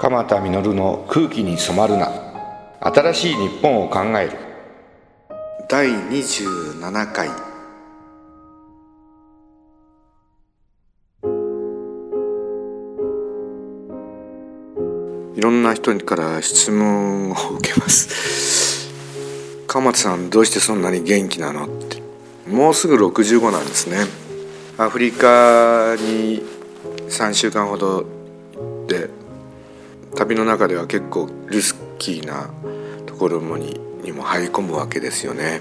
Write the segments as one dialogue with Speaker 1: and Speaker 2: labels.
Speaker 1: 鎌田実の空気に染まるな。新しい日本を考える。
Speaker 2: 第27回。いろんな人から質問を受けます。鎌田さんどうしてそんなに元気なのって。もうすぐ65なんですね。アフリカに3週間ほどで旅の中では結構リスキーなところもににも入り込むわけですよね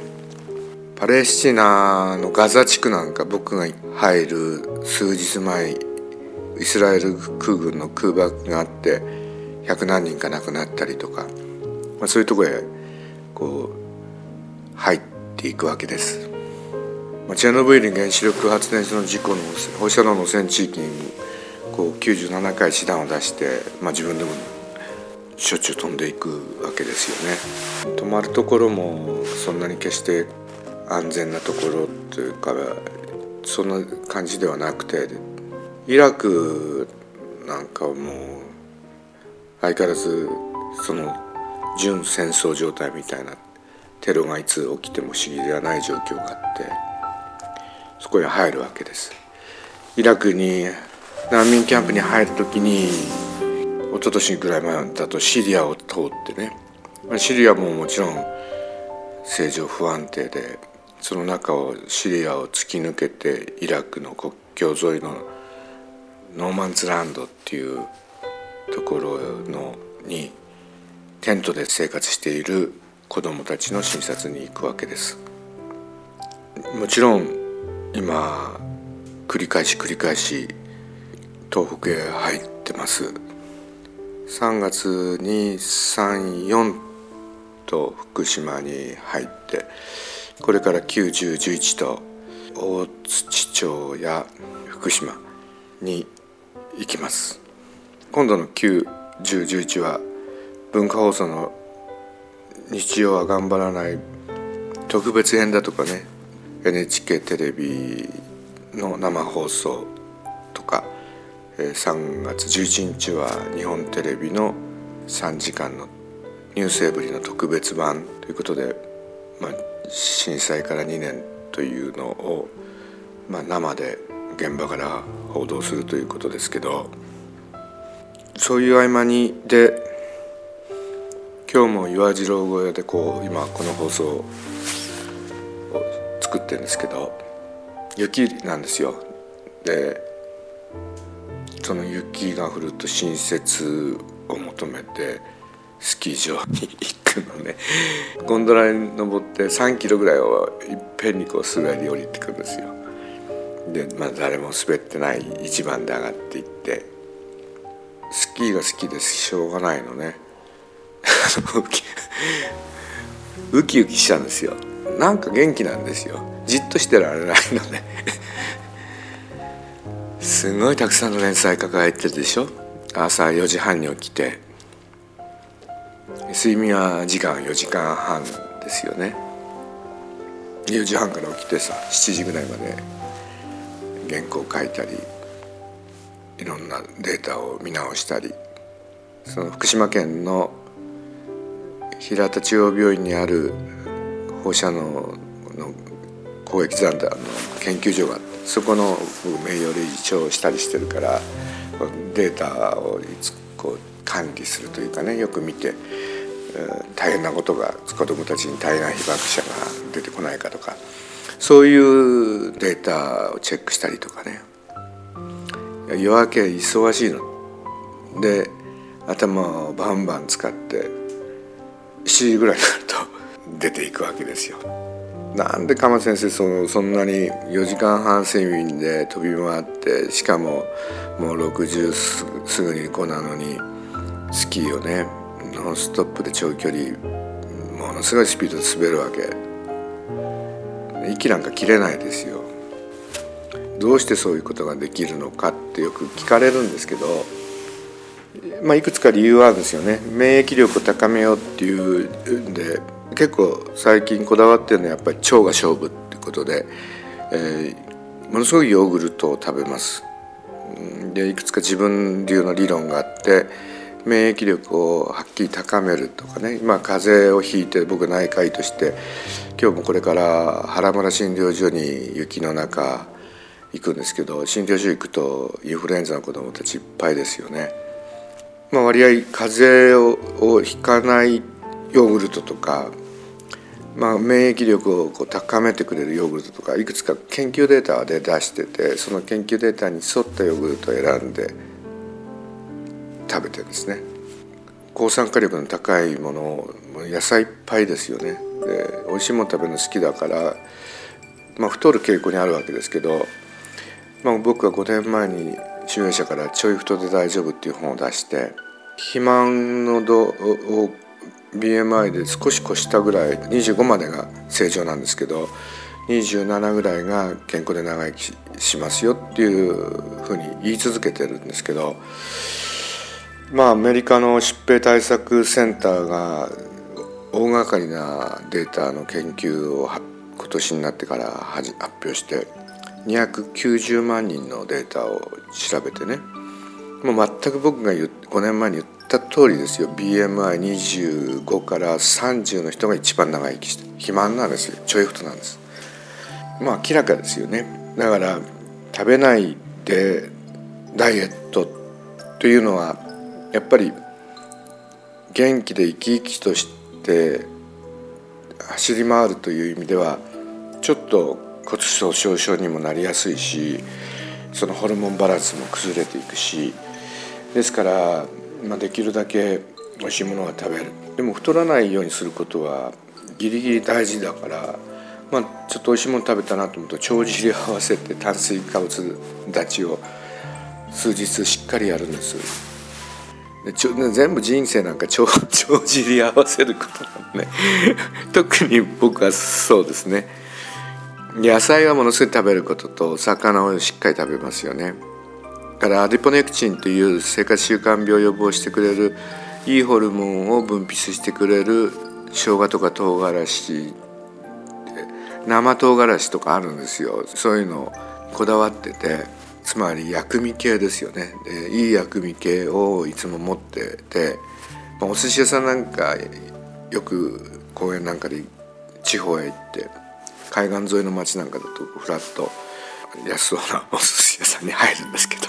Speaker 2: パレスチナのガザ地区なんか僕が入る数日前イスラエル空軍の空爆があって100何人か亡くなったりとか、まあ、そういうとこへこう入っていくわけです。まあ、チェノブイリ原子力発電所の事故の放射能の汚染地域にこう97回師団を出して、まあ、自分でもしょっちゅう飛んでいくわけですよね。泊まるところもそんなに決して安全なところというかそんな感じではなくてイラクなんかもう相変わらずその準戦争状態みたいなテロがいつ起きても不思議ではない状況があってそこへ入るわけですイラクに難民キャンプに入る時に一昨年ぐらい前だとシリアを通ってね。シリアももちろん政情不安定でその中をシリアを突き抜けてイラクの国境沿いの no man's land っていうところのにテントで生活している子どもたちの診察に行くわけです。もちろん今繰り返し繰り返し東北へ入ってます。3月に34と福島に入ってこれから9011と大槌町や福島に行きます。今度の91011は文化放送の「日曜は頑張らない」特別編だとかね NHK テレビの生放送3月11日は日本テレビの3時間の「ニュースエブリ」の特別版ということで、まあ、震災から2年というのを、まあ、生で現場から報道するということですけどそういう合間にで今日も岩次郎小屋でこう今この放送を作ってるんですけど雪なんですよ。でその雪が降ると新雪を求めてスキー場に行くのね。ゴンドラに登って3キロぐらいをいっぺんにこう滑り降りてくるんですよ。で、まあ、誰も滑ってない一番で上がっていってスキーが好きでしょうがないのね。ウキウキしたんですよ。なんか元気なんですよ。じっとしてられないのね。すごいたくさんの連載抱えてるでしょ？朝4時半に起きて。睡眠は時間4時間半ですよね。4時半から起きてさ7時ぐらいまで原稿書いたりいろんなデータを見直したり。その福島県の平田中央病院にある放射能の公益残高の研究所があってそこの名誉理事長をしたりしてるからデータをいつこう管理するというかねよく見て大変なことが子どもたちに大変な被爆者が出てこないかとかそういうデータをチェックしたりとかね夜明け忙しいので頭をバンバン使って7時ぐらいになると出ていくわけですよ。なんで鎌先生そのそんなに4時間半睡眠で飛び回ってしかももう60すすぐに子なのにスキーをねノンストップで長距離ものすごいスピードで滑るわけ。息なんか切れないですよ。どうしてそういうことができるのかってよく聞かれるんですけど、まあ、いくつか理由はあるんですよね。免疫力を高めようっていうんで結構最近こだわってるのはやっぱり腸が勝負ってことで、えー、ものすごいヨーグルトを食べますでいくつか自分流の理論があって、免疫力をはっきり高めるとかね今風邪をひいて僕内科医として今日もこれから原村診療所に雪の中行くんですけど診療所行くとインフルエンザの子どもたちいっぱいですよね。まあ、割合風邪をひかないヨーグルトとか、まあ、免疫力をこう高めてくれるヨーグルトとかいくつか研究データで出しててその研究データに沿ったヨーグルトを選んで食べてですね。抗酸化力の高いものを野菜いっぱいですよね。で美味しいもの食べるの好きだから、まあ、太る傾向にあるわけですけど、まあ、僕は5年前に集英社から「ちょい太で大丈夫」っていう本を出して肥満の度を BMI で少し越したぐらい25までが正常なんですけど27ぐらいが健康で長生きしますよっていうふうに言い続けてるんですけどまあアメリカの疾病対策センターが大掛かりなデータの研究を今年になってから発表して290万人のデータを調べてねもう全く僕が5年前に言った通りですよ。BMI25 から30の人が一番長生きして肥満なんですよ。ちょい太なんです。まあ明らかですよね。だから食べないでダイエットというのはやっぱり元気で生き生きとして走り回るという意味ではちょっと骨粗しょう症にもなりやすいしそのホルモンバランスも崩れていくしですから、まあ、できるだけ美味しいものは食べる。でも太らないようにすることはギリギリ大事だから、まあ、ちょっと美味しいもの食べたなと思うと帳尻合わせて炭水化物たちを数日しっかりやるんです。でちょ全部人生なんか 帳尻合わせることなんね 特に僕はそうですね。野菜はものすごい食べることと魚をしっかり食べますよね。からアディポネクチンという生活習慣病を予防してくれるいいホルモンを分泌してくれる生姜とか唐辛子生唐辛子とかあるんですよ。そういうのをこだわっててつまり薬味系ですよね。でいい薬味系をいつも持ってて、まあ、お寿司屋さんなんかよく公園なんかで地方へ行って海岸沿いの町なんかだとふらっと安そうなお寿司屋さんに入るんですけど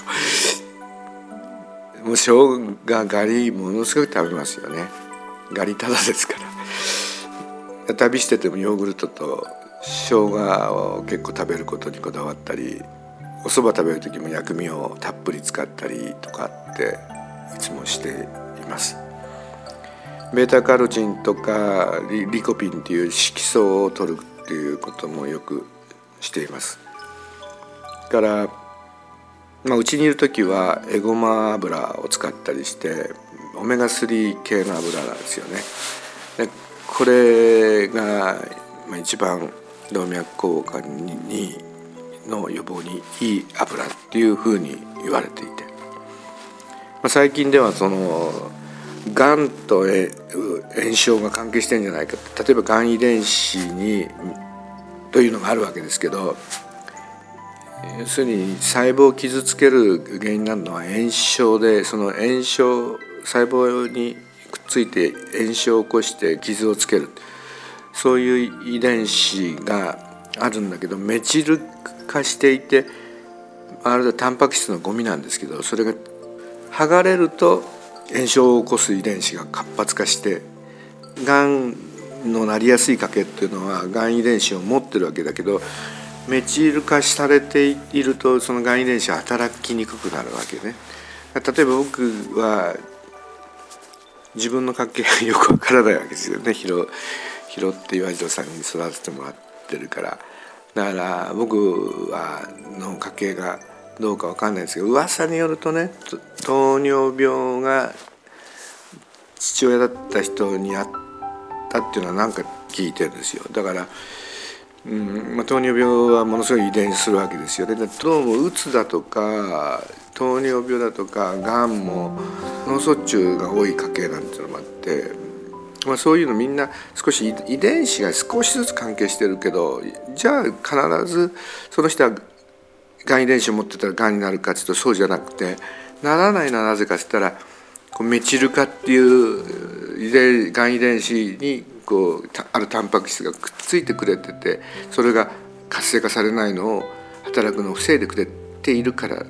Speaker 2: もう生姜ガリものすごく食べますよねガリただですから旅しててもヨーグルトと生姜を結構食べることにこだわったりお蕎麦食べる時も薬味をたっぷり使ったりとかっていつもしています。ベータカロチンとかリコピンっていう色素を取るっていうこともよくしています。から、まあ、うちにいる時はエゴマ油を使ったりしてオメガ3系の油なんですよね。でこれが一番動脈硬化にの予防にいい油っていうふうに言われていて、まあ、最近ではそのがんと炎症が関係してんじゃないか例えばがん遺伝子にというのがあるわけですけど要するに細胞を傷つける原因になるのは炎症でその炎症細胞にくっついて炎症を起こして傷をつける。そういう遺伝子があるんだけどメチル化していてあれはタンパク質のゴミなんですけどそれが剥がれると炎症を起こす遺伝子が活発化してがんのなりやすい家系っていうのはがん遺伝子を持ってるわけだけどメチル化されているとそのがん遺伝子は働きにくくなるわけね。例えば僕は自分の家系がよくわからないわけですよね拾って岩城さんに育ててもらってるから。だから僕はの家系がどうかわかんないですけど噂によるとね糖尿病が父親だった人にあったっていうのは何か聞いてるんですよだから、うん。まあ、糖尿病はものすごい遺伝するわけですよね。どうもうつだとか糖尿病だとかがんも脳卒中が多い家系なんていうのもあってまあ、そういうのみんな少し遺伝子が少しずつ関係してるけどじゃあ必ずその人はがん遺伝子を持ってたらがんになるかっていうとそうじゃなくてならないのはなぜかって言ったらこうメチル化っていう遺伝がん遺伝子にこうあるタンパク質がくっついてくれててそれが活性化されないのを働くのを防いでくれているから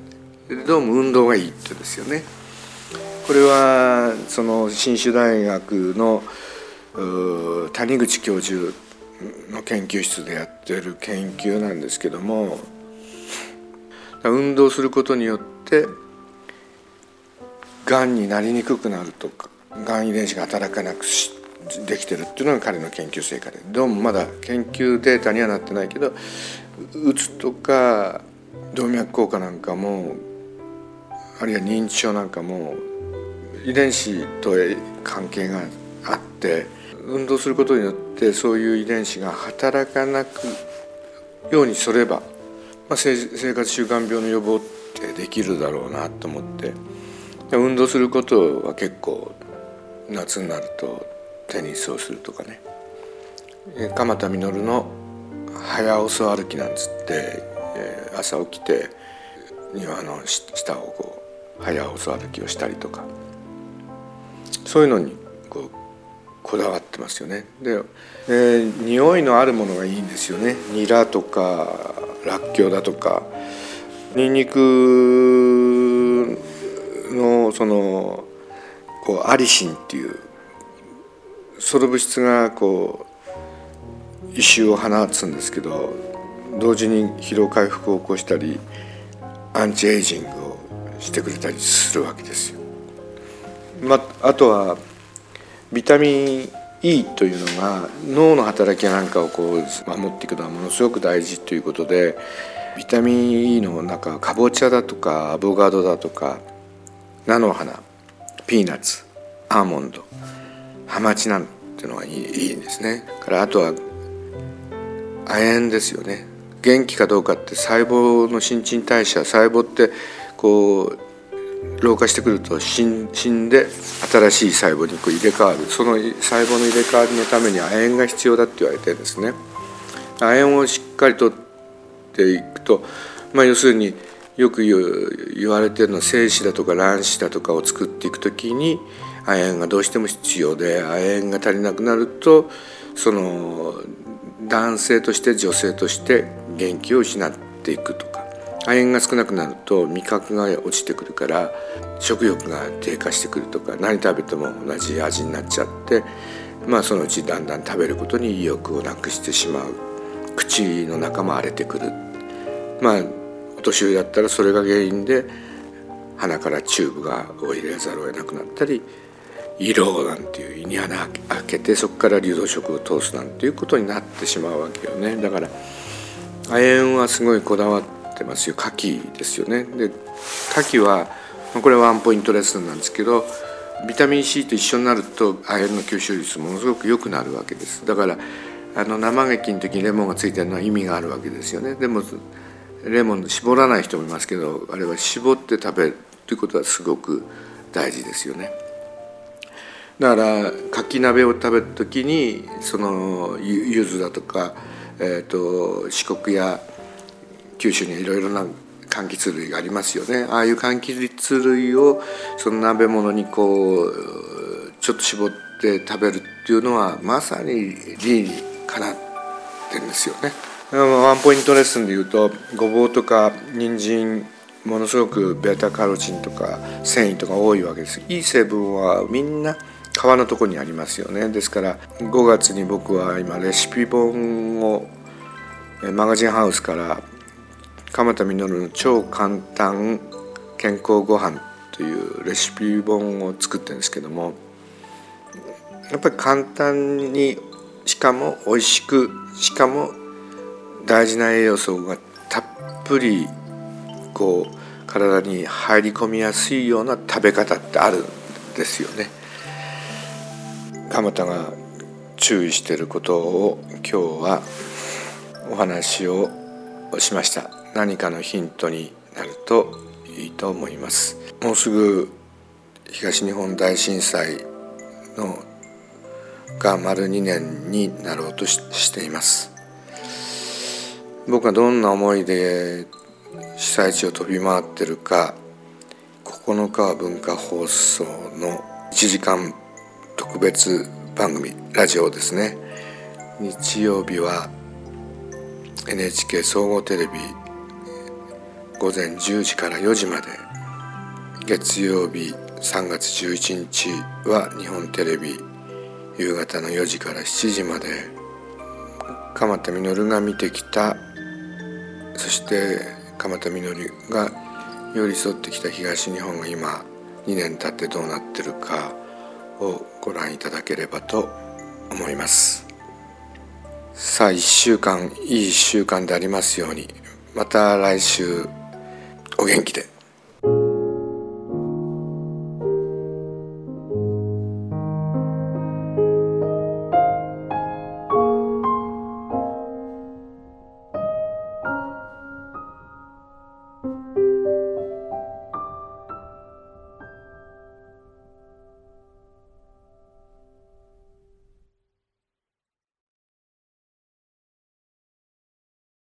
Speaker 2: どうも運動がいいってですよね。これはその信州大学の谷口教授の研究室でやってる研究なんですけども運動することによってがんになりにくくなるとかがん遺伝子が働かなくしてできてるっていうのが彼の研究成果で。どうもまだ研究データにはなってないけどうつとか動脈硬化なんかもあるいは認知症なんかも遺伝子と関係があって運動することによってそういう遺伝子が働かなくようにすれば、まあ、生活習慣病の予防ってできるだろうなと思って。運動することは結構夏になるとテニスをするとかね。鎌田稔の「早遅歩き」なんつって朝起きて庭の下をこう早遅歩きをしたりとか。そういうのにこうこだわってますよね。で、えー、匂いのあるものがいいんですよね。ニラとからっきょうだとか。にんにくのそのこうアリシンっていうその物質がこう異臭を放つんですけど同時に疲労回復を起こしたりアンチエイジングをしてくれたりするわけですよ。まあとはビタミン E というのが脳の働きなんかをこう守っていくのはものすごく大事ということでビタミン E の中かぼちゃだとかアボカドだとか菜の花ピーナッツアーモンドハマチなんていうのがいいんですね。からあとは亜鉛ですよね。元気かどうかって細胞の新陳代謝細胞ってこう老化してくると死んで新しい細胞にこう入れ替わる。その細胞の入れ替わりのために亜鉛が必要だって言われてるんですね。亜鉛をしっかりとっていくと、まあ、要するによく言われてるのは精子だとか卵子だとかを作っていく時に亜鉛がどうしても必要で亜鉛が足りなくなるとその男性として女性として元気を失っていくとか。亜鉛が少なくなると味覚が落ちてくるから食欲が低下してくるとか。何食べても同じ味になっちゃってまあそのうちだんだん食べることに意欲をなくしてしまう。口の中も荒れてくる。まあお年寄りだったらそれが原因で鼻からチューブがを入れざるを得なくなったり胃ろうなんていう胃に穴開けてそこから流動食を通すなんていうことになってしまうわけよね。だから亜鉛はすごいこだわってますよ。牡蠣ですよね。で牡蠣はこれはワンポイントレッスンなんですけどビタミン C と一緒になると亜鉛の吸収率ものすごく良くなるわけです。だからあの生牡蠣の時にレモンがついてるのは意味があるわけですよね。でもレモン絞らない人もいますけどあれは絞って食べるということはすごく大事ですよね。だからかき鍋を食べる時にその柚子だとか、えーと、四国や九州にいろいろな柑橘類がありますよねああいう柑橘類をその鍋物にこうちょっと絞って食べるっていうのはまさに理にかなってんですよね。ワンポイントレッスンで言うとごぼうとか人参ものすごくベータカロチンとか繊維とか多いわけですいい成分はみんな皮のとこにありますよねですから5月に僕は今レシピ本をマガジンハウスから鎌田稔の超簡単健康ご飯というレシピ本を作ってるんですけどもやっぱり簡単にしかも美味しくしかも大事な栄養素がたっぷりこう体に入り込みやすいような食べ方ってあるんですよね。鎌田が注意していることを今日はお話をしました。何かのヒントになるといいと思います。もうすぐ東日本大震災のが丸2年になろうとしています。僕がどんな思いで被災地を飛び回ってるか9日は文化放送の1時間特別番組ラジオですね。日曜日は NHK 総合テレビ午前10時から4時まで。月曜日3月11日は日本テレビ夕方の4時から7時まで。鎌田稔が見てきたそして鎌田稔が寄り添ってきた東日本が今2年経ってどうなってるか。をご覧いただければと思います。さあ1週間いい1週間でありますようにまた来週お元気で。